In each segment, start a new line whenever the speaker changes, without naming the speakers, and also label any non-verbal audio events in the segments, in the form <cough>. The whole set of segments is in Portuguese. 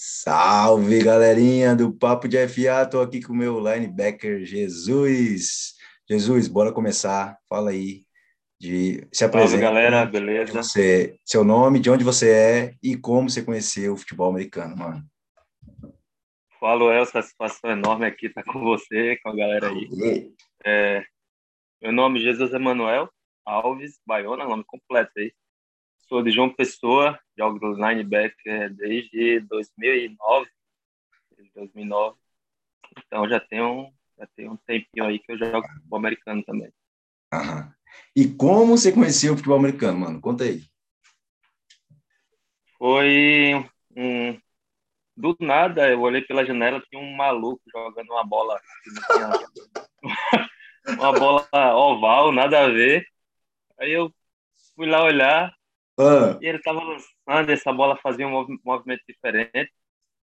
Salve, galerinha do Papo de FA. Tô aqui com o meu linebacker Jesus. Jesus, bora começar. Fala aí de se apresenta.
Salve, galera, beleza?
Você, seu nome, de onde você é e como você conheceu o futebol americano, mano.
Fala, El, satisfação enorme aqui estar com você, com a galera aí. É, meu nome é Jesus Emanuel Alves Baiona, nome completo aí. Sou de João Pessoa, jogo linebacker desde 2009. Desde 2009. Então já tem já tem um tempinho aí que eu jogo futebol americano também.
Aham. E como você conheceu o futebol americano, mano? Conta aí.
Foi um, do nada, eu olhei pela janela, tinha um maluco jogando uma bola, <laughs> uma bola oval, nada a ver. Aí eu fui lá olhar, ah. E ele tava lançando, essa bola fazia um movimento diferente.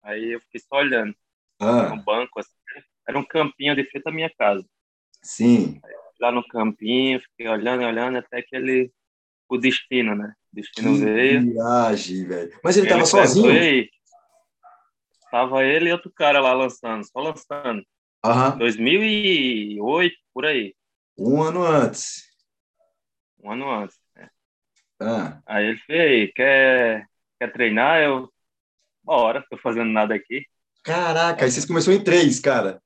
Aí eu fiquei só olhando ah. no banco, assim. Era um campinho de frente à minha casa.
Sim.
Aí, lá no campinho, fiquei olhando, olhando, até que ele. O destino, né? O destino
que
veio.
Viagem, velho. Mas ele, ele tava sozinho? Foi,
tava ele e outro cara lá lançando, só lançando.
Aham.
2008, por aí.
Um ano antes.
Um ano antes.
Ah.
Aí ele fez, quer, quer treinar? Eu, bora, tô fazendo nada aqui.
Caraca, aí vocês começou em três, cara.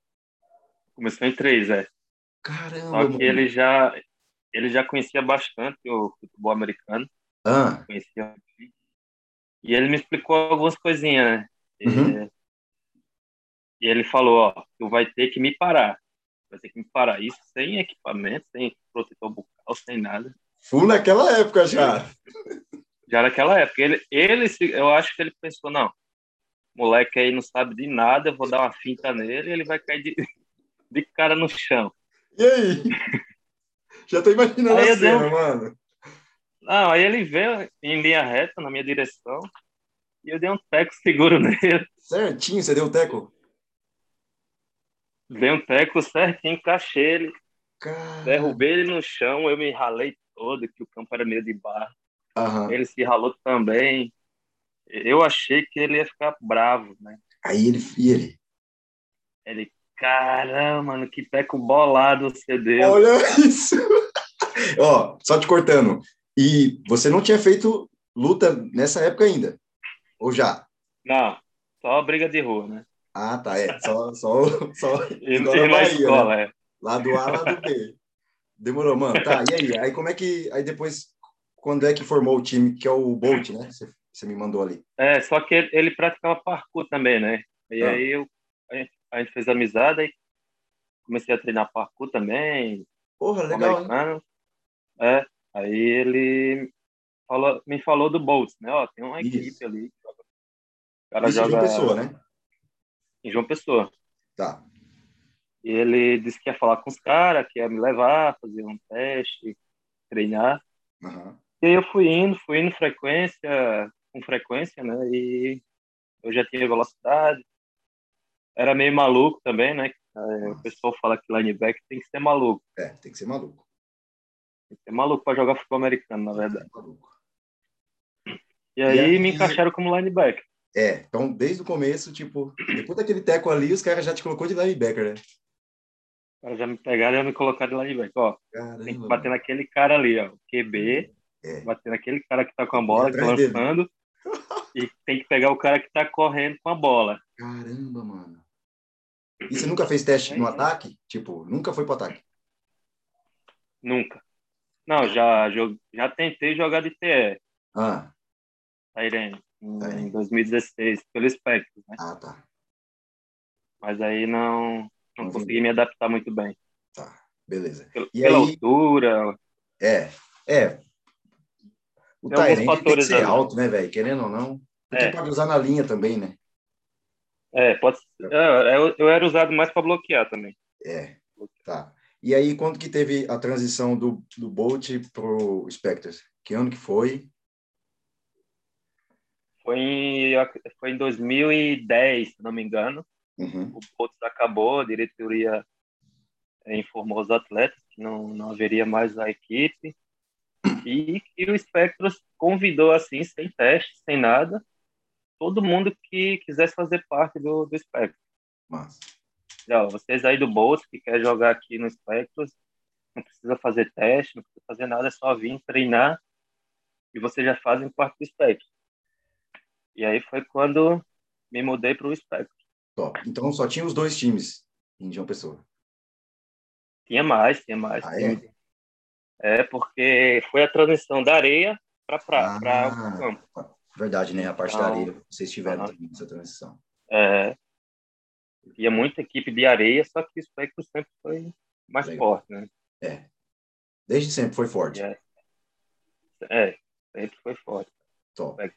Começou em três, é.
Caramba.
Só que mano. ele já, ele já conhecia bastante o futebol americano.
Ah.
Conhecia. E ele me explicou algumas coisinhas, né?
Uhum.
E, e ele falou, ó, tu vai ter que me parar. Vai ter que me parar. Isso sem equipamento, sem protetor bucal, sem nada.
Full naquela época já.
Já naquela época. Ele, ele, eu acho que ele pensou, não, moleque aí não sabe de nada, eu vou dar uma finta nele e ele vai cair de, <laughs> de cara no chão.
E aí? Já tô imaginando aí a cena, deu... mano.
Não, aí ele veio em linha reta na minha direção e eu dei um teco <laughs> seguro nele.
Certinho, você deu um teco?
Dei um teco certinho, encaixei ele. Derrubei ele no chão, eu me ralei todo, que o campo era meio de barro.
Uhum.
Ele se ralou também. Eu achei que ele ia ficar bravo, né?
Aí ele, e ele?
Ele, caramba, mano, que teco bolado você deu.
Olha isso! <laughs> Ó, só te cortando. E você não tinha feito luta nessa época ainda? Ou já?
Não, só briga de rua, né?
Ah, tá, é. Só, só, só
e, na Bahia, escola, né? é.
Lá do A, lá do B. Demorou, mano. Tá, e aí? Aí como é que. Aí depois, quando é que formou o time, que é o Bolt, né? Você, você me mandou ali.
É, só que ele, ele praticava parkour também, né? E ah. aí eu, a, gente, a gente fez amizade e comecei a treinar parkour também.
Porra, legal, hein?
É, aí ele falou, me falou do Bolt, né? Ó, tem uma Isso. equipe ali. O
cara Isso joga... em João Pessoa, né?
Em João Pessoa.
Tá.
E ele disse que ia falar com os caras, que ia me levar, fazer um teste, treinar.
Uhum.
E aí eu fui indo, fui indo frequência, com frequência, né? E eu já tinha velocidade. Era meio maluco também, né? É, o pessoal fala que linebacker tem que ser maluco.
É, tem que ser maluco.
Tem que ser maluco para jogar futebol americano, na verdade. E aí, e aí me encaixaram como linebacker.
É, então desde o começo, tipo, depois daquele teco ali, os caras já te colocou de linebacker, né?
Cara já me pegaram e me colocaram lá embaixo. Ó, Caramba, tem que bater naquele cara ali, ó. QB, é. bater naquele cara que tá com a bola, que tá lançando. <laughs> e tem que pegar o cara que tá correndo com a bola.
Caramba, mano. E você nunca fez teste é, no ataque? Tipo, nunca foi pro ataque?
Nunca. Não, já, já tentei jogar de TE.
Ah.
A Irene, em, tá em 2016, pelo Spectrum, né?
Ah, tá.
Mas aí não, não consegui me adaptar muito bem.
Tá, beleza.
E pela aí, altura.
É, é. O Tyrande tem que ser ali. alto, né, velho? Querendo ou não. Porque é. pode usar na linha também, né?
É, pode é, eu, eu era usado mais para bloquear também.
É, tá. E aí, quando que teve a transição do, do Bolt pro Spectres? Que ano que foi?
Foi em, foi em 2010, se não me engano.
Uhum.
O Boltz acabou, a diretoria informou os atletas que não, não haveria mais a equipe e que o Spectros convidou assim, sem teste, sem nada, todo mundo que quisesse fazer parte do, do.
Mas...
Ó, vocês aí do bolso que quer jogar aqui no Spectrum, não precisa fazer teste, não precisa fazer nada, é só vir treinar e vocês já fazem parte do Spectrum. E aí foi quando me mudei para o Spectrum.
Top. Então só tinha os dois times em João Pessoa.
Tinha mais, tinha mais.
Ah, é?
é, porque foi a transição da areia para
ah,
o campo.
Verdade, né? A parte então, da areia, vocês tiveram também essa transição.
É. Tinha muita equipe de areia, só que o Spectrum sempre foi mais Legal. forte, né?
É. Desde sempre foi forte.
É, é sempre foi forte.
Top.
É...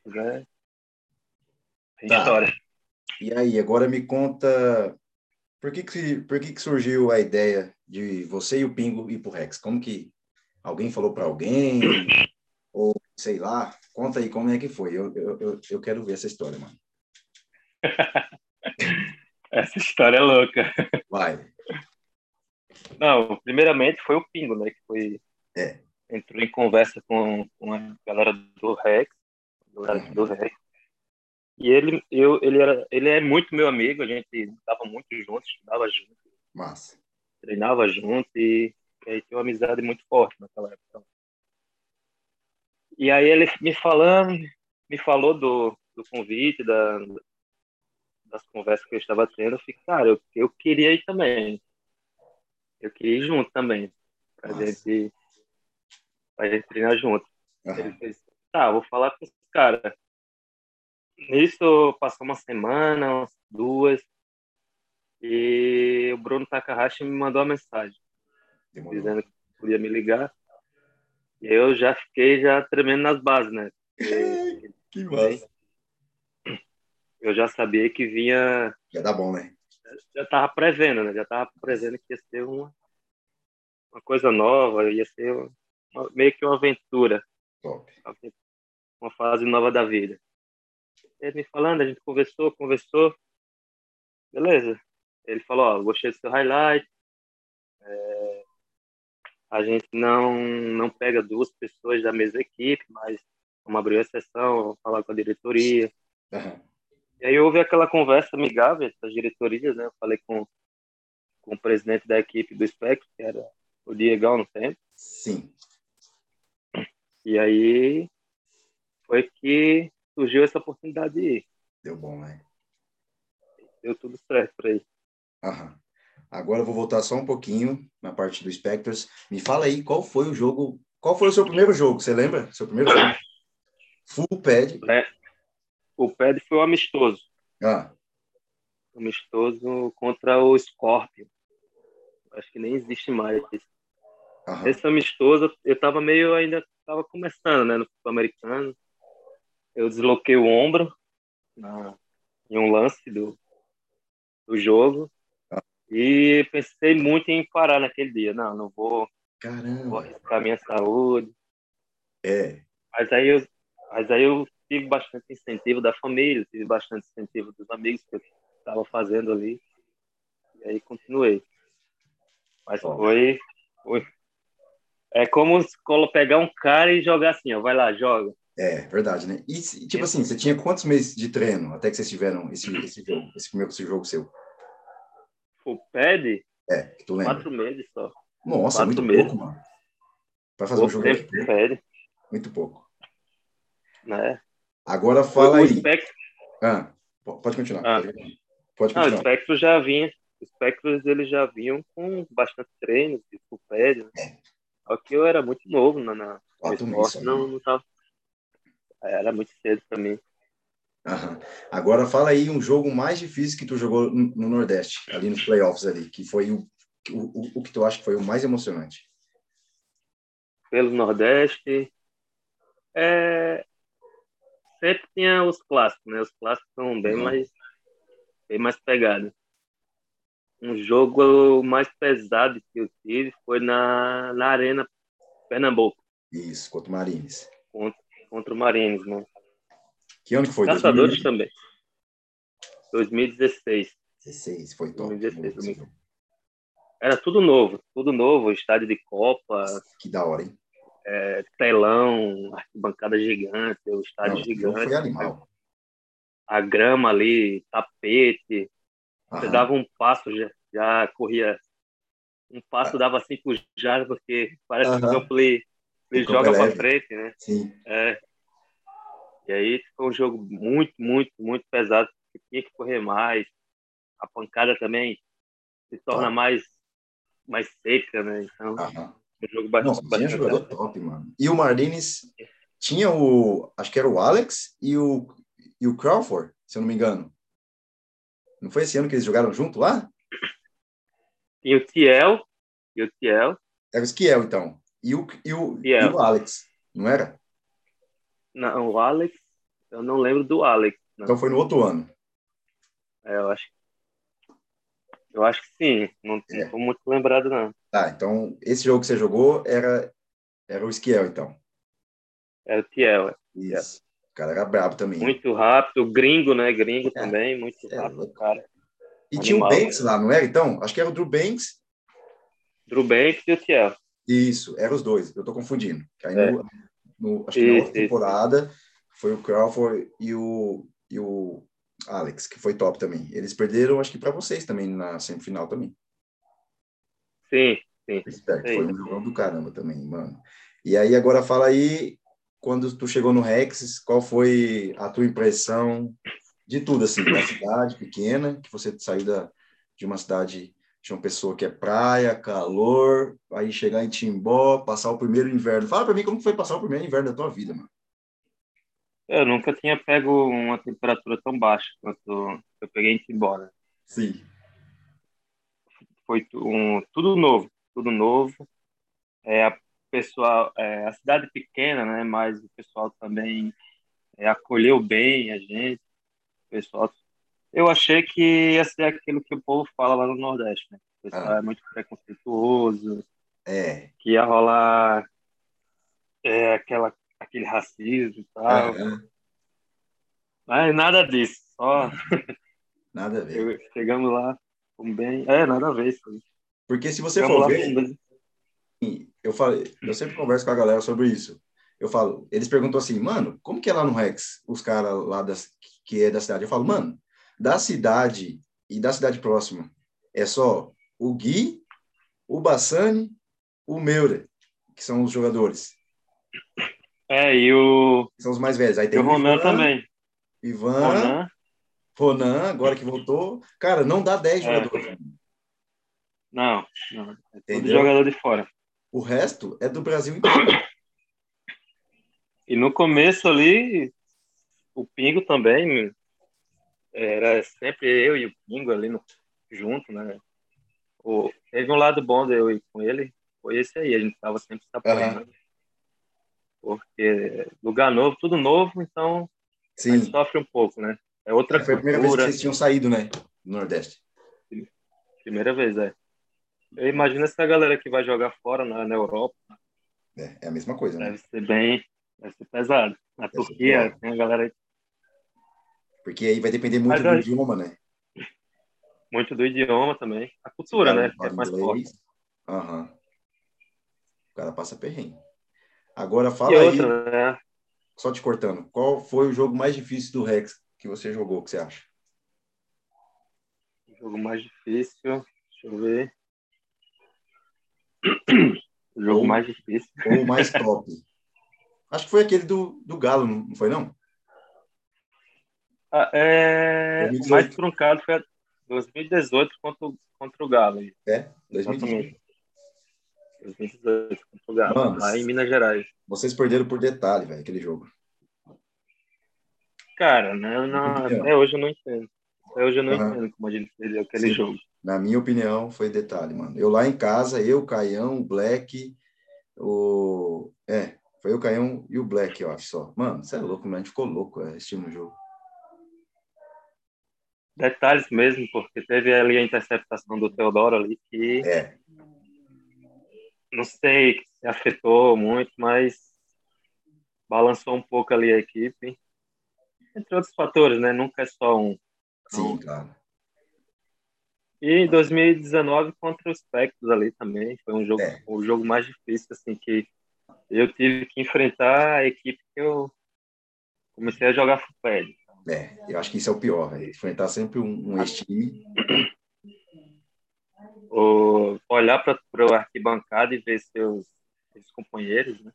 Tem
tá.
história.
E aí, agora me conta por que que, por que que surgiu a ideia de você e o Pingo ir pro Rex? Como que alguém falou para alguém? Ou sei lá, conta aí como é que foi. Eu, eu, eu quero ver essa história, mano. <laughs>
essa história é louca.
Vai.
Não, primeiramente foi o Pingo, né? Que foi.
É.
Entrou em conversa com, com a galera do Rex. Do, do Rex. E ele, eu, ele, era, ele é muito meu amigo, a gente estava muito juntos, estudava junto.
Massa.
Treinava junto e, e aí tinha uma amizade muito forte naquela época. E aí ele me falando, me falou do, do convite, da, das conversas que eu estava tendo, eu fiquei, cara, eu, eu queria ir também. Eu queria ir junto também, pra gente, pra gente treinar junto. Uhum. Ele fez, tá, vou falar com esse cara. Nisso passou uma semana, duas, e o Bruno Takahashi me mandou uma mensagem Demorou. dizendo que podia me ligar. E eu já fiquei já tremendo nas bases, né? <laughs>
Que massa.
Eu já sabia que vinha.
Já dá bom, né?
Já tava prevendo, né? Já tava prevendo que ia ser uma, uma coisa nova, ia ser uma, meio que uma aventura.
Top.
Uma fase nova da vida. Ele me falando, a gente conversou, conversou. Beleza. Ele falou, ó, gostei do seu highlight. É, a gente não, não pega duas pessoas da mesma equipe, mas vamos abrir a sessão, falar com a diretoria.
Uhum.
E aí houve aquela conversa amigável das diretorias, né? Eu falei com, com o presidente da equipe do Spectrum, que era o Diegão no tempo.
Sim.
E aí foi que surgiu essa oportunidade de ir.
Deu bom, né?
Deu tudo certo para ir.
Aham. Agora eu vou voltar só um pouquinho na parte do Spectres. Me fala aí qual foi o jogo, qual foi o seu primeiro jogo? Você lembra? Seu primeiro jogo? Full pad.
É, o pad foi o amistoso.
Ah.
Amistoso contra o Scorpion. Acho que nem existe mais.
Aham.
Esse amistoso, eu estava meio ainda estava começando, né, no futebol americano. Eu desloquei o ombro na, em um lance do, do jogo e pensei muito em parar naquele dia. Não, não vou,
Caramba.
vou arriscar minha saúde.
É.
Mas aí eu, mas aí eu tive bastante incentivo da família, tive bastante incentivo dos amigos que eu estava fazendo ali. E aí continuei. Mas foi, foi. É como pegar um cara e jogar assim, ó, vai lá, joga.
É, verdade, né? E, tipo assim, você tinha quantos meses de treino até que vocês tiveram esse, esse jogo, esse primeiro esse jogo seu?
O PED?
É, que tu lembra.
Quatro meses só.
Nossa, Quatro muito meses. pouco, mano. Vai fazer pouco um jogo
tempo PED.
Muito pouco.
Né?
Agora fala o, aí.
Spectrum...
Ah, pode continuar.
Ah.
Pode continuar.
Não, o Spectrum já vinha. Os Spectros eles já vinham com bastante treino, tipo PED. Né? É. Só que eu era muito novo na, na
meses,
não, não tava. Era muito cedo para mim.
Uhum. Agora fala aí um jogo mais difícil que tu jogou no Nordeste, ali nos playoffs ali, que foi o, o, o que tu acha que foi o mais emocionante.
Pelo Nordeste, é... sempre tinha os clássicos, né? Os clássicos são bem uhum. mais bem mais pegados. Um jogo mais pesado que eu tive foi na, na Arena Pernambuco.
Isso, contra o Marines.
Contra, contra o Marines, né?
Que ano que foi?
Caçadores 2000? também. 2016.
16, foi top.
2016, Era tudo novo, tudo novo, estádio de Copa.
Que da hora, hein?
É, telão, arquibancada gigante, o estádio Não, gigante.
Foi animal.
a grama ali, tapete. Aham. Você dava um passo, já, já corria. Um passo ah. dava cinco jardas, porque parece Aham. que o campo ele, ele joga para frente, né?
Sim.
É. E aí foi um jogo muito, muito, muito pesado, que tinha que correr mais. A pancada também se torna ah. mais, mais seca, né? Então,
Aham. um jogo bastante. Não, tinha jogador top, mano. E o Marlins tinha o. Acho que era o Alex e o e o Crawford, se eu não me engano. Não foi esse ano que eles jogaram junto lá?
E o Tiel. E o Tiel.
Era o Skiel, então. E o, e o, e o Alex, não era?
Não, o Alex, eu não lembro do Alex. Não.
Então foi no outro ano.
É, eu acho. Eu acho que sim. Não estou é. muito lembrado, não.
Tá, então esse jogo que você jogou era, era o Skiel, então.
Era o Tiel. É.
Isso cara era brabo também.
Muito rápido, gringo, né? Gringo é, também, muito é, rápido, cara.
E Animal. tinha o Banks lá, não era então? Acho que era o Drew Banks.
Drew Banks e o Thiel.
Isso, eram os dois, eu tô confundindo. Aí é. no, no, acho que isso, na outra temporada foi o Crawford e o, e o Alex, que foi top também. Eles perderam, acho que para vocês também, na semifinal também.
Sim, sim.
Foi um jogo do caramba também, mano. E aí agora fala aí quando tu chegou no Rex, qual foi a tua impressão de tudo, assim, da cidade pequena, que você saiu da, de uma cidade uma pessoa que é praia, calor, aí chegar em Timbó, passar o primeiro inverno. Fala para mim como foi passar o primeiro inverno da tua vida, mano.
Eu nunca tinha pego uma temperatura tão baixa quanto eu peguei em Timbó, né?
Sim.
Foi um, tudo novo, tudo novo. É, a pessoal, é, a cidade pequena, né? Mas o pessoal também é, acolheu bem a gente. O pessoal, eu achei que ia ser aquilo que o povo fala lá no Nordeste, né? O pessoal ah. é muito preconceituoso.
É.
Que ia rolar é, aquela, aquele racismo e tal. Mas nada disso, só. <laughs>
Nada a ver.
Chegamos lá, bem. É, nada a ver isso.
Porque se você Chegamos for ver, eu falei, eu sempre converso com a galera sobre isso. Eu falo, eles perguntam assim, mano, como que é lá no Rex, os caras lá das, que é da cidade? Eu falo, mano, da cidade e da cidade próxima, é só o Gui, o Bassani, o Meure, que são os jogadores.
É, e o.
São os mais velhos. Aí tem
o Ronan Ivan,
também. Ivan, Ronan. Ronan, agora que voltou. Cara, não dá 10 é. jogadores.
Não, não. É todo jogador de fora.
O resto é do Brasil inteiro.
E no começo ali, o Pingo também era sempre eu e o Pingo ali no, junto, né? O, teve um lado bom de eu ir com ele, foi esse aí, a gente tava sempre se apoiando. Uhum. Porque lugar novo, tudo novo, então Sim. a gente sofre um pouco, né? É outra é,
Foi a primeira vez que vocês tinham saído, né? No Nordeste.
Primeira vez, é. Eu imagino essa galera que vai jogar fora na, na Europa.
É, é, a mesma coisa,
né? Deve ser bem, deve ser pesado. Na deve Turquia tem a galera aí.
Porque aí vai depender muito Mas, do idioma, né?
Muito do idioma também. A cultura, né? É mais forte.
Aham. O cara passa perrengue. Agora fala e aí. Outra, né? Só te cortando. Qual foi o jogo mais difícil do Rex que você jogou? Que você acha?
O jogo mais difícil. Deixa eu ver. O jogo ou, mais difícil.
Ou o mais top. Acho que foi aquele do, do Galo, não foi não?
Ah, é... O mais truncado foi 2018 contra, contra o Galo.
É, 2018.
2018 contra o Galo, Mano, lá em Minas Gerais.
Vocês perderam por detalhe, velho, aquele jogo.
Cara, né, até hoje eu não entendo. Até hoje eu não uhum. entendo como a gente perdeu aquele Sim. jogo
na minha opinião, foi detalhe, mano. Eu lá em casa, eu, Caião, o Black, o. É, foi o Caião e o Black, eu acho só. Mano, você é louco, mano. A gente ficou louco é, assistindo o jogo.
Detalhes mesmo, porque teve ali a interceptação do Teodoro ali que.
É.
Não sei se afetou muito, mas balançou um pouco ali a equipe. Entre outros fatores, né? Nunca é só um.
Sim, claro.
E 2019 contra os Spectros ali também. Foi um jogo, é. o jogo mais difícil, assim, que eu tive que enfrentar a equipe que eu comecei a jogar FUPED.
É, eu acho que isso é o pior, velho. Enfrentar sempre um, um ex-time.
olhar para o arquibancada e ver seus, seus companheiros, né?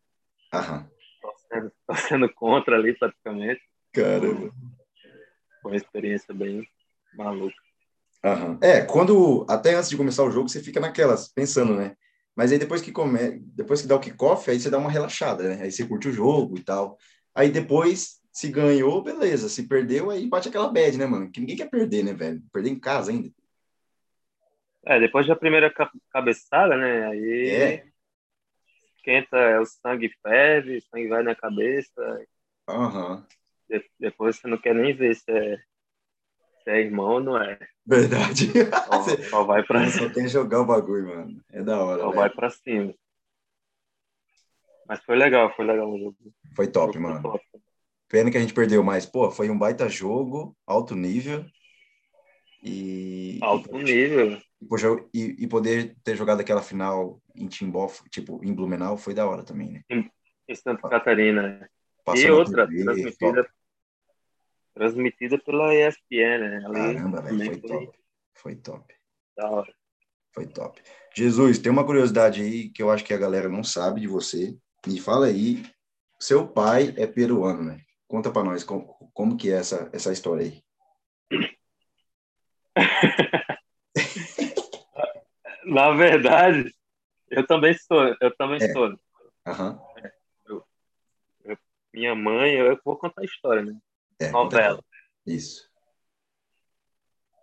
Aham.
Torcendo, <laughs> torcendo contra ali, praticamente.
Caramba.
Foi uma experiência bem maluca.
Aham. É, quando, até antes de começar o jogo, você fica naquelas, pensando, né? Mas aí depois que come, depois que dá o kickoff, aí você dá uma relaxada, né? Aí você curte o jogo e tal. Aí depois, se ganhou, beleza. Se perdeu, aí bate aquela bad, né, mano? Que ninguém quer perder, né, velho? Perder em casa ainda.
É, depois da primeira cabeçada, né? Aí
É.
esquenta, é, o sangue ferve, o sangue vai na cabeça.
Aham.
de- Depois você não quer nem ver se é, se é irmão ou não é.
Verdade. <laughs>
Só, só vai pra
Só tem que jogar o bagulho, mano. É da hora,
só
velho.
vai pra cima. Mas foi legal, foi legal o jogo.
Foi top,
Foi
mano.
top.
Pena que a gente perdeu, mas, pô, foi um baita jogo, alto nível. E,
Alto nível.
e, e, poder ter jogado aquela final em Timbó, tipo, em Blumenau, foi da hora também, né?
em Santa Catarina.
Passou
e outra,
TV,
transmitida, transmitida pela ESPN, né? Ali
Caramba, velho, foi top. Foi top.
da hora.
Foi top. Jesus, tem uma curiosidade aí que eu acho que a galera não sabe de você. Me fala aí, seu pai é peruano, né? Conta pra nós como, como que é essa, essa história aí. <laughs>
Na verdade, eu também sou, eu também
É.
sou.
Aham.
Minha mãe, eu vou contar a história, né?
É.
Novela.
Isso.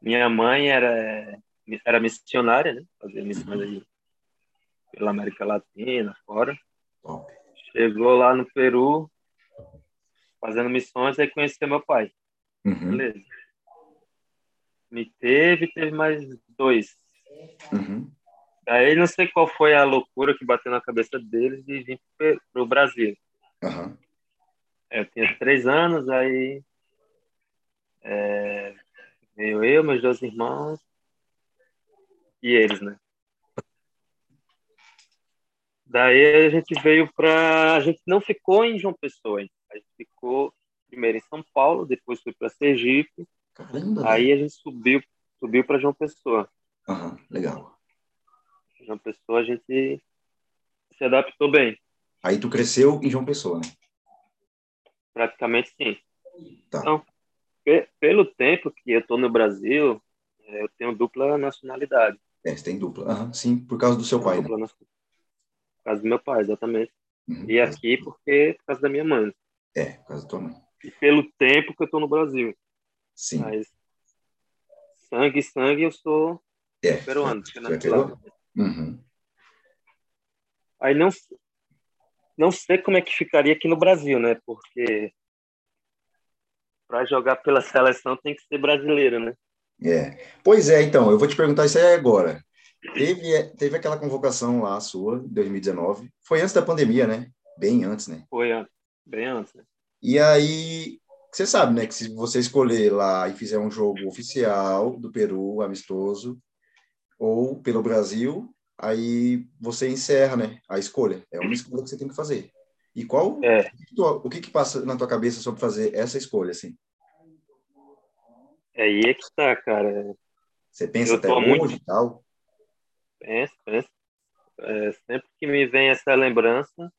Minha mãe era, era missionária, né? Fazia missões aí pela América Latina, fora.
Top.
Chegou lá no Peru, fazendo missões, aí conheceu meu pai.
Uhum.
Beleza. Me teve, teve mais dois.
Uhum.
Aí não sei qual foi a loucura que bateu na cabeça deles de vir para o Brasil.
Aham.
Eu tinha três anos, aí é, veio eu, meus dois irmãos e eles, né? Daí a gente veio para. A gente não ficou em João Pessoa, hein? A gente ficou primeiro em São Paulo, depois foi para Sergipe,
Caramba,
aí
velho.
a gente subiu, subiu para João Pessoa.
Aham, legal.
João Pessoa a gente se adaptou bem,
Aí tu cresceu em João Pessoa, né?
praticamente sim.
Tá.
Então, pe- pelo tempo que eu estou no Brasil, eh, eu tenho dupla nacionalidade.
É, você tem dupla. Aham, sim, por causa do seu pai, né?
Por causa do meu pai, exatamente.
Uhum.
E aqui porque por causa da minha mãe.
É, por causa da tua mãe.
E pelo tempo que eu estou no Brasil.
Sim.
Mas sangue, sangue, eu sou
É.
peruano.
É peruano? Uhum.
Aí não, não sei como é que ficaria aqui no Brasil, né? Porque para jogar pela seleção tem que ser brasileiro, né?
É. Pois é, então, eu vou te perguntar isso aí agora. Teve, teve aquela convocação lá sua, em 2019. Foi antes da pandemia, né? Bem antes, né?
Foi an- bem antes. Né?
E aí, você sabe, né, que se você escolher lá e fizer um jogo oficial do Peru, amistoso, ou pelo Brasil, aí você encerra, né, a escolha. É uma escolha que você tem que fazer. E qual,
É,
o que que passa na tua cabeça sobre fazer essa escolha, assim?
é aí é que tá, cara.
Você pensa
Eu
até hoje
muito-
e tal?
Penso, penso. É, sempre que me vem essa lembrança,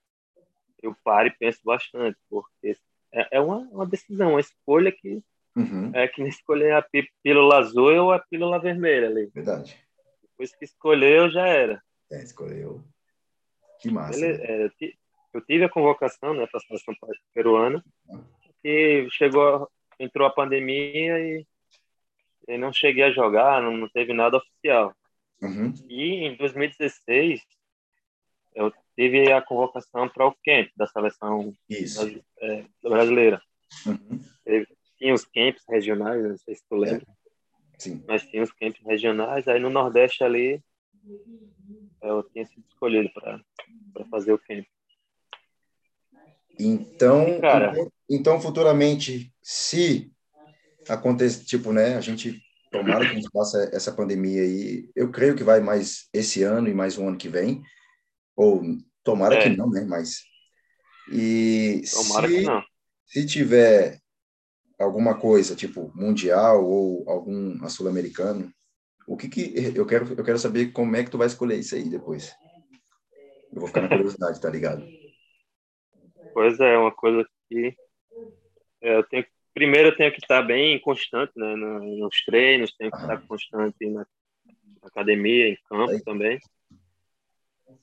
eu paro e penso bastante, porque é, é uma, uma decisão, uma escolha que
Uhum,
é que nem escolher a pí- pílula azul ou a pílula vermelha ali.
verdade.
Depois que escolheu, já era.
É, escolheu. Que massa.
Ele-
né?
é, eu ti- eu tive a convocação né, para a seleção peruana, que chegou, entrou a pandemia e, e não cheguei a jogar, não, não teve nada oficial.
Uhum,
E em 2016, eu tive a convocação para o camp da seleção brasi- é, brasileira.
Uhum,
Tinha os camps regionais, não sei se tu lembra,
sim.
mas tinha os camps regionais. Aí no Nordeste ali, eu tinha sido escolhido para fazer o camp.
Então,
Cara.
então, então, futuramente, se acontecer, tipo, né, a gente tomara que a gente passe essa pandemia aí, eu creio que vai mais esse ano e mais um ano que vem, ou tomara
É.
que não, né, mas e
Tomara
se,
que não.
se tiver alguma coisa, tipo mundial ou algum sul-americano, o que que eu quero eu quero saber como é que tu vai escolher isso aí depois. Eu vou ficar na curiosidade, tá ligado?
Pois é, uma coisa que é, eu tenho primeiro eu tenho que estar bem constante, né, nos treinos, tenho que estar constante na academia, em campo aí. também.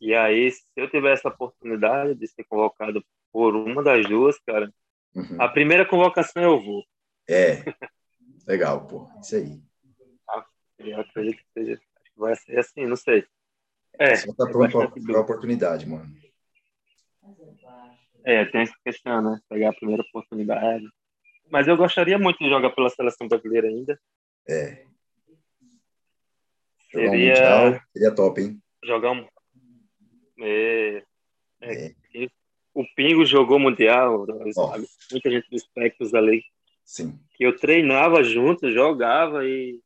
E aí, se eu tiver essa oportunidade de ser convocado por uma das duas, cara, uhum. a primeira convocação eu vou.
É, legal, pô, isso aí.
Ah, eu acredito que seja, acho que vai ser assim, não sei.
É, Só tá pronto para a oportunidade, mano.
É, tem essa questão, né? Pegar a primeira oportunidade. Mas eu gostaria muito de jogar pela seleção brasileira ainda.
É.
Seria... Um mundial,
seria top, hein?
Jogar um. É... É. é. O Pingo jogou Mundial, oh. muita gente dos Spectros ali.
Sim.
Que eu treinava junto, jogava e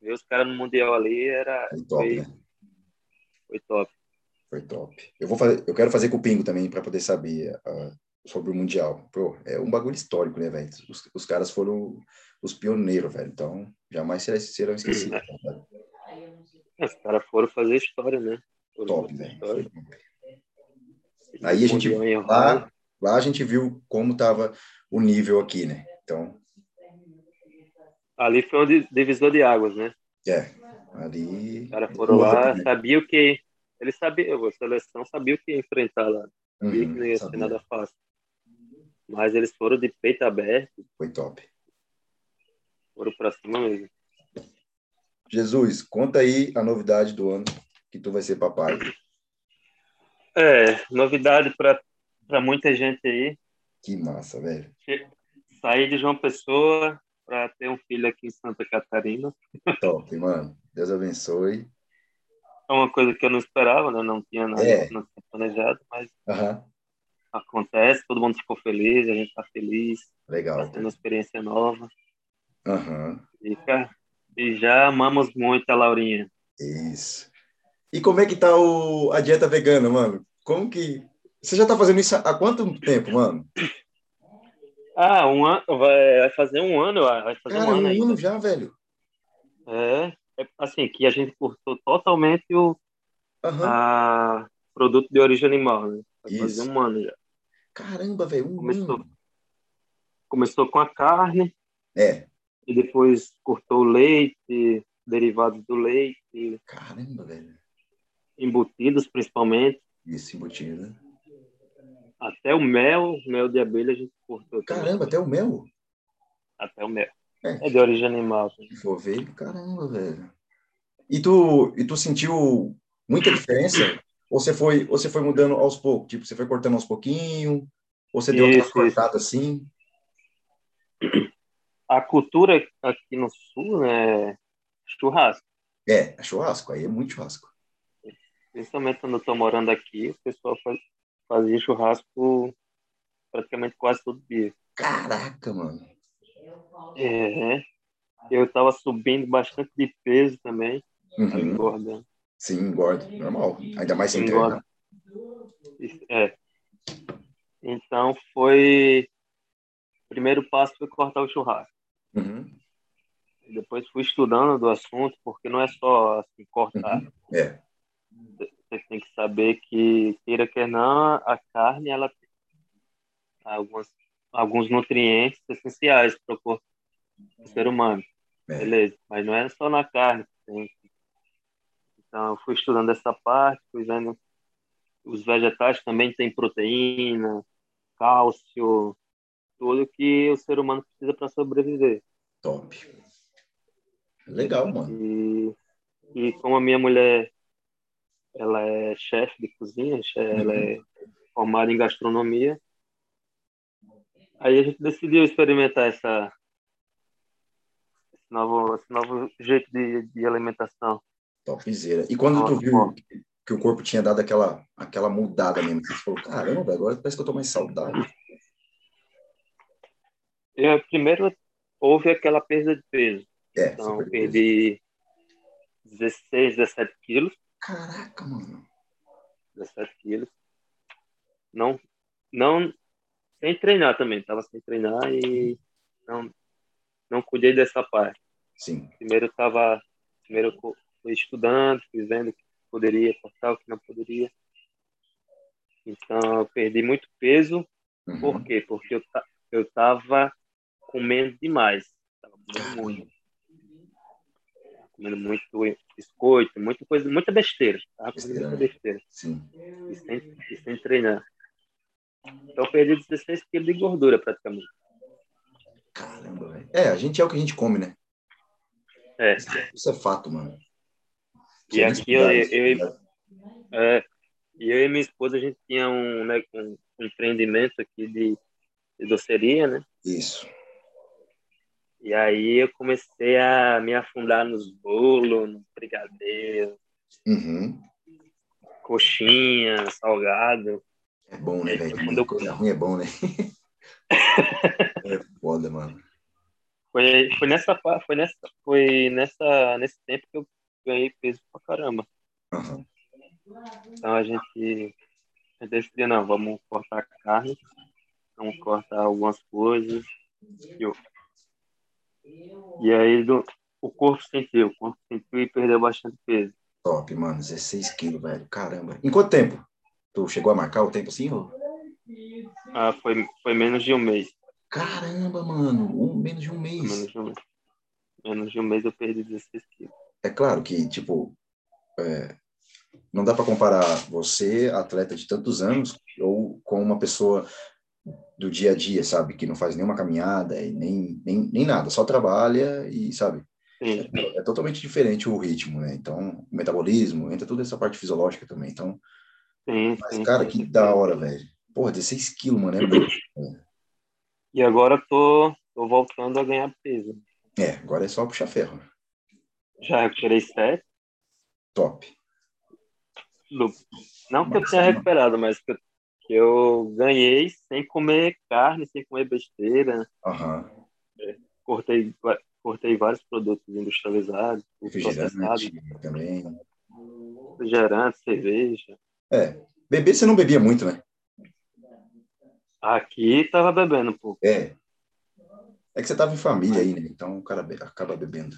ver os caras no Mundial ali era.
Foi top, foi... né?
Foi top.
Foi top. Eu, vou fazer, eu quero fazer com o Pingo também para poder saber uh, sobre o Mundial. Pô, é um bagulho histórico, né, velho? Os, os caras foram os pioneiros, velho. Então, jamais serão, esquecidos. Tá
os caras foram fazer história, né?
Top, velho. Aí a gente lá, lá a gente viu como tava o nível aqui, né? Então
ali foi um divisor de águas, né?
É, ali.
Os caras foram lá, sabia o que eles sabiam, a seleção sabia o que ia enfrentar lá, sabia uhum, que não ia sabia. ser nada fácil. Mas eles foram de peito aberto.
Foi top.
Foram para cima mesmo.
Jesus, conta aí a novidade do ano que tu vai ser papai.
É, novidade para muita gente aí.
Que massa, velho.
Sair de João Pessoa para ter um filho aqui em Santa Catarina.
Top, mano. Deus abençoe.
É uma coisa que eu não esperava, né? Não tinha nada é. não tinha planejado, mas
uhum.
acontece, todo mundo ficou feliz, a gente está feliz.
Legal.
Está sendo uma experiência nova.
Uhum.
E, e já amamos muito a Laurinha.
Isso. E como é que tá o, a dieta vegana, mano? Como que. Você já tá fazendo isso há quanto tempo, mano?
Ah, um ano. Vai, fazer um ano, vai fazer
Cara,
um ano.
Um ano já, velho.
É, é, assim, que a gente cortou totalmente o uhum. a, produto de origem animal, né? Vai isso. fazer um ano já.
Caramba, velho, um
começou,
ano.
Começou com a carne.
É.
E depois cortou o leite, derivados do leite.
Caramba, velho.
Embutidos, principalmente.
Isso, embutido.
Até o mel, mel de abelha a gente cortou.
Caramba, até o mel?
Até o mel. É, é de origem animal.
Vou ver, caramba, velho. E tu, e tu sentiu muita diferença? Ou você foi, ou você foi mudando aos poucos? Tipo, você foi cortando aos pouquinhos? Ou você deu uma cortada assim?
A cultura aqui no sul né, é churrasco.
É, é churrasco. Aí é muito churrasco.
Principalmente quando eu tô morando aqui, o pessoal faz, fazia churrasco praticamente quase todo dia.
Caraca, mano.
É, eu tava subindo bastante de peso também, uhum. engordando.
Sim, engorda, normal. Ainda mais sem engorda.
É. Então foi. O primeiro passo foi cortar o churrasco.
Uhum.
Depois fui estudando do assunto, porque não é só assim, cortar. Uhum.
É
você tem que saber que, queira que não, a carne ela tem alguns, alguns nutrientes essenciais para o corpo do ser humano. É. Beleza, mas não é só na carne. Tem. Então, eu fui estudando essa parte, fui vendo os vegetais também têm proteína, cálcio, tudo que o ser humano precisa para sobreviver.
Top. Legal, mano.
E, e como a minha mulher ela é chefe de cozinha, ela é formada em gastronomia. Aí a gente decidiu experimentar essa, esse, novo, esse novo jeito de, de alimentação.
Topzera. E quando Nossa, tu viu que, que, o corpo tinha dado aquela, aquela mudada mesmo, você falou, caramba, agora parece que eu tô mais saudável.
Eu, primeiro, houve aquela perda de peso.
É,
então, eu perdi 16, 17 quilos.
Caraca, mano.
17 quilos. Não, não, sem treinar também, tava sem treinar e não, não cuidei dessa parte.
Sim.
Primeiro eu estava, primeiro fui estudando, fui vendo o que poderia cortar, o que não poderia. Então eu perdi muito peso. Uhum. Por quê? Porque eu, eu estava comendo demais. Estava comendo muito. Comendo muito biscoito, muita coisa, muita besteira. Tava comendo muita né? besteira.
Sim.
E sem, e sem treinar. Então eu perdi 16 quilos de gordura praticamente.
Caramba, velho. É, a gente é o que a gente come, né?
É.
Isso é fato, mano.
e aqui eu, eu, eu, é, e eu e minha esposa, a gente tinha um, né, um empreendimento aqui de, de doceria, né?
Isso.
E aí eu comecei a me afundar nos bolos, no brigadeiro,
uhum.
coxinha, salgado.
É bom, né, velho? Quando eu... Coisa ruim é bom, né? <laughs> é foda, mano.
Foi, foi, nessa, foi, nessa, foi nessa, nesse tempo que eu ganhei peso pra caramba.
Uhum.
Então a gente, a gente decidiu, não, vamos cortar a carne, vamos cortar algumas coisas. E, eu, e aí do, o corpo sentiu, o corpo sentiu e perdeu bastante peso.
Top, mano, 16 quilos, velho. Caramba. Em quanto tempo? Tu chegou a marcar o tempo assim? Ou?
Ah, foi, foi menos de um mês.
Caramba, mano, um, menos de um mês.
Menos de um mês. Menos de um mês eu perdi 16 quilos.
É claro que, tipo, é, não dá para comparar você, atleta de tantos anos, ou com uma pessoa do dia a dia, sabe? Que não faz nenhuma caminhada e nem, nem, nem nada, só trabalha e, sabe? É, é, totalmente diferente o ritmo, né? Então, o metabolismo, entra toda essa parte fisiológica também. Então,
sim,
mas,
sim,
cara,
sim,
que da hora, velho. Porra, 16 quilos, mano, é muito.
E agora tô, tô voltando a ganhar peso.
É, agora é só puxar ferro.
Já tirei 7.
Top.
Não que eu tenha recuperado, mas que eu, eu ganhei sem comer carne, sem comer besteira.
Uhum.
É, cortei, cortei vários produtos industrializados,
processados. também.
Refrigerante, cerveja.
É. Beber você não bebia muito, né?
Aqui tava bebendo um pouco.
É. É que você tava em família aí, né? Então o cara acaba bebendo.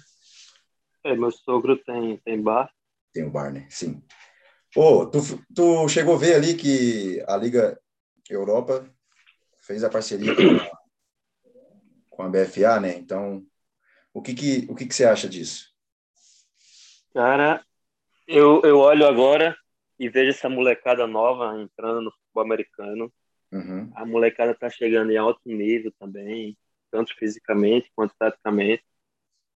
É, meu sogro tem, tem bar.
Tem o um bar, né? Sim. Pô, tu, tu chegou a ver ali que a Liga Europa fez a parceria com a, com a BFA, né? Então, o que que, o que que você acha disso?
Cara, eu, eu olho agora e vejo essa molecada nova entrando no futebol americano.
Uhum.
A molecada tá chegando em alto nível também, tanto fisicamente quanto taticamente.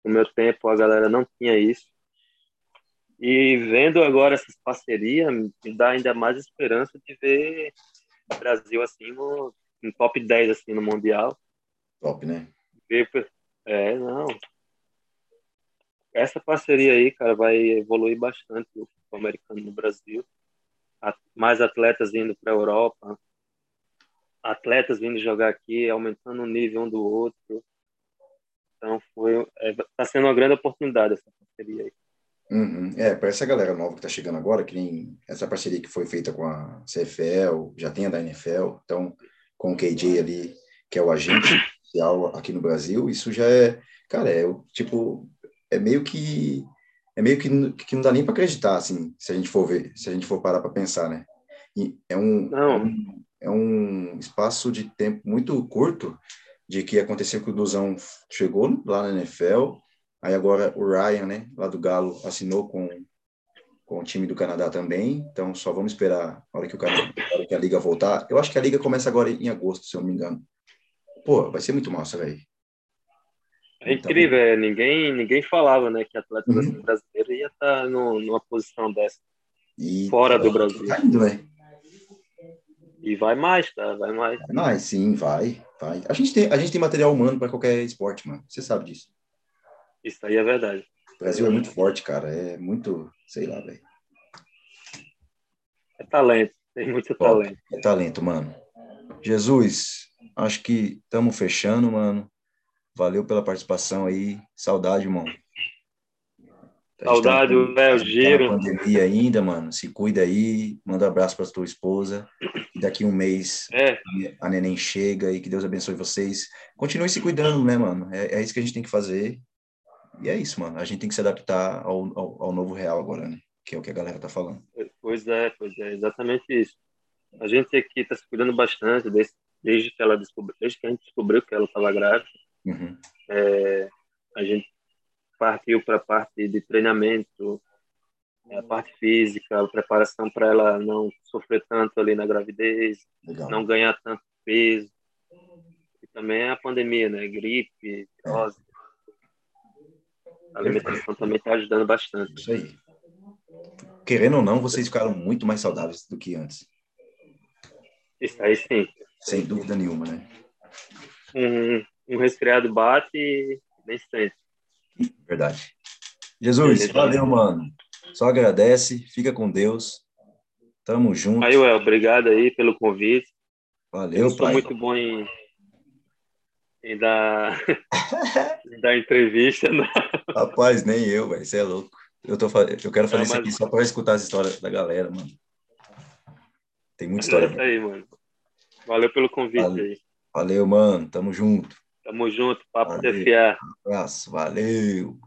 No meu tempo, a galera não tinha isso. E vendo agora essas parcerias, me dá ainda mais esperança de ver o Brasil assim no, no top 10 assim, no Mundial.
Top, né?
É, não. Essa parceria aí, cara, vai evoluir bastante o futebol americano no Brasil. Mais atletas indo para a Europa, atletas vindo jogar aqui, aumentando o nível um do outro. Então foi, é, tá sendo uma grande oportunidade essa parceria aí.
Uhum. É, para essa galera nova que está chegando agora, que nem essa parceria que foi feita com a CFL, já tem a da NFL, então com o KJ ali, que é o agente <clears throat> oficial aqui no Brasil, isso já é, cara, é tipo, é meio que é meio que, que não dá nem para acreditar, assim, se a gente for ver, se a gente for parar para pensar, né? E é um, é um é um espaço de tempo muito curto de que aconteceu que o Duzão chegou lá na NFL, aí agora o Ryan, né, lá do Galo, assinou com, com o time do Canadá também, então só vamos esperar a hora que, o Canadá, a, hora que a liga voltar. Eu acho que a liga começa agora em agosto, se eu não me engano. Pô, vai ser muito massa, velho.
É incrível, então... é, ninguém, ninguém falava, né, que atleta uhum. brasileiro ia estar tá no, numa posição dessa, e, fora do Brasil.
Tá indo, né?
E vai mais, tá? Vai mais. Vai
mais, sim, vai, vai. A gente tem, a gente tem material humano para qualquer esporte, mano. Você sabe disso.
Isso aí é verdade.
O Brasil é muito forte, cara. É muito, sei lá, velho.
É talento, tem muito talento.
É talento, mano. Jesus, acho que estamos fechando, mano. Valeu pela participação aí. Saudade, irmão.
Saudade, tá, Léo, tá giro.
pandemia ainda, mano. Se cuida aí, manda um abraço para tua esposa. E daqui um mês
é.
a neném chega e que Deus abençoe vocês. Continue se cuidando, né, mano? É, é, isso que a gente tem que fazer. E é isso, mano. A gente tem que se adaptar ao, ao, ao novo real agora, né? Que é o que a galera tá falando.
Pois é, pois é, exatamente isso. A gente aqui tá se cuidando bastante desde, desde que ela descobriu, desde que a gente descobriu que ela estava grávida.
Uhum.
É, a gente partiu para a parte de treinamento, é, a parte física, a preparação para ela não sofrer tanto ali na gravidez,
Legal.
não ganhar tanto peso. E também a pandemia, né? Gripe, virose. A alimentação também está ajudando bastante.
Isso aí. Querendo ou não, vocês ficaram muito mais saudáveis do que antes.
Isso aí sim.
Sem dúvida nenhuma, né?
Um, um resfriado bate e nem sente.
Verdade. Jesus, valeu, mano. Só agradece, fica com Deus. Tamo junto.
Aí, Well, obrigado aí pelo convite.
Valeu, Eu
sou
pai.
muito bom em, em dar, em <laughs> dar entrevista. Né?
Rapaz, nem eu, velho. Você é louco. Eu, tô, eu quero fazer Não, isso aqui só para escutar as histórias da galera, mano. Tem muita história. É
isso aí, mano. Valeu pelo convite valeu. aí.
Valeu, mano. Tamo junto.
Tamo junto, papo valeu. TFA.
Um abraço, valeu.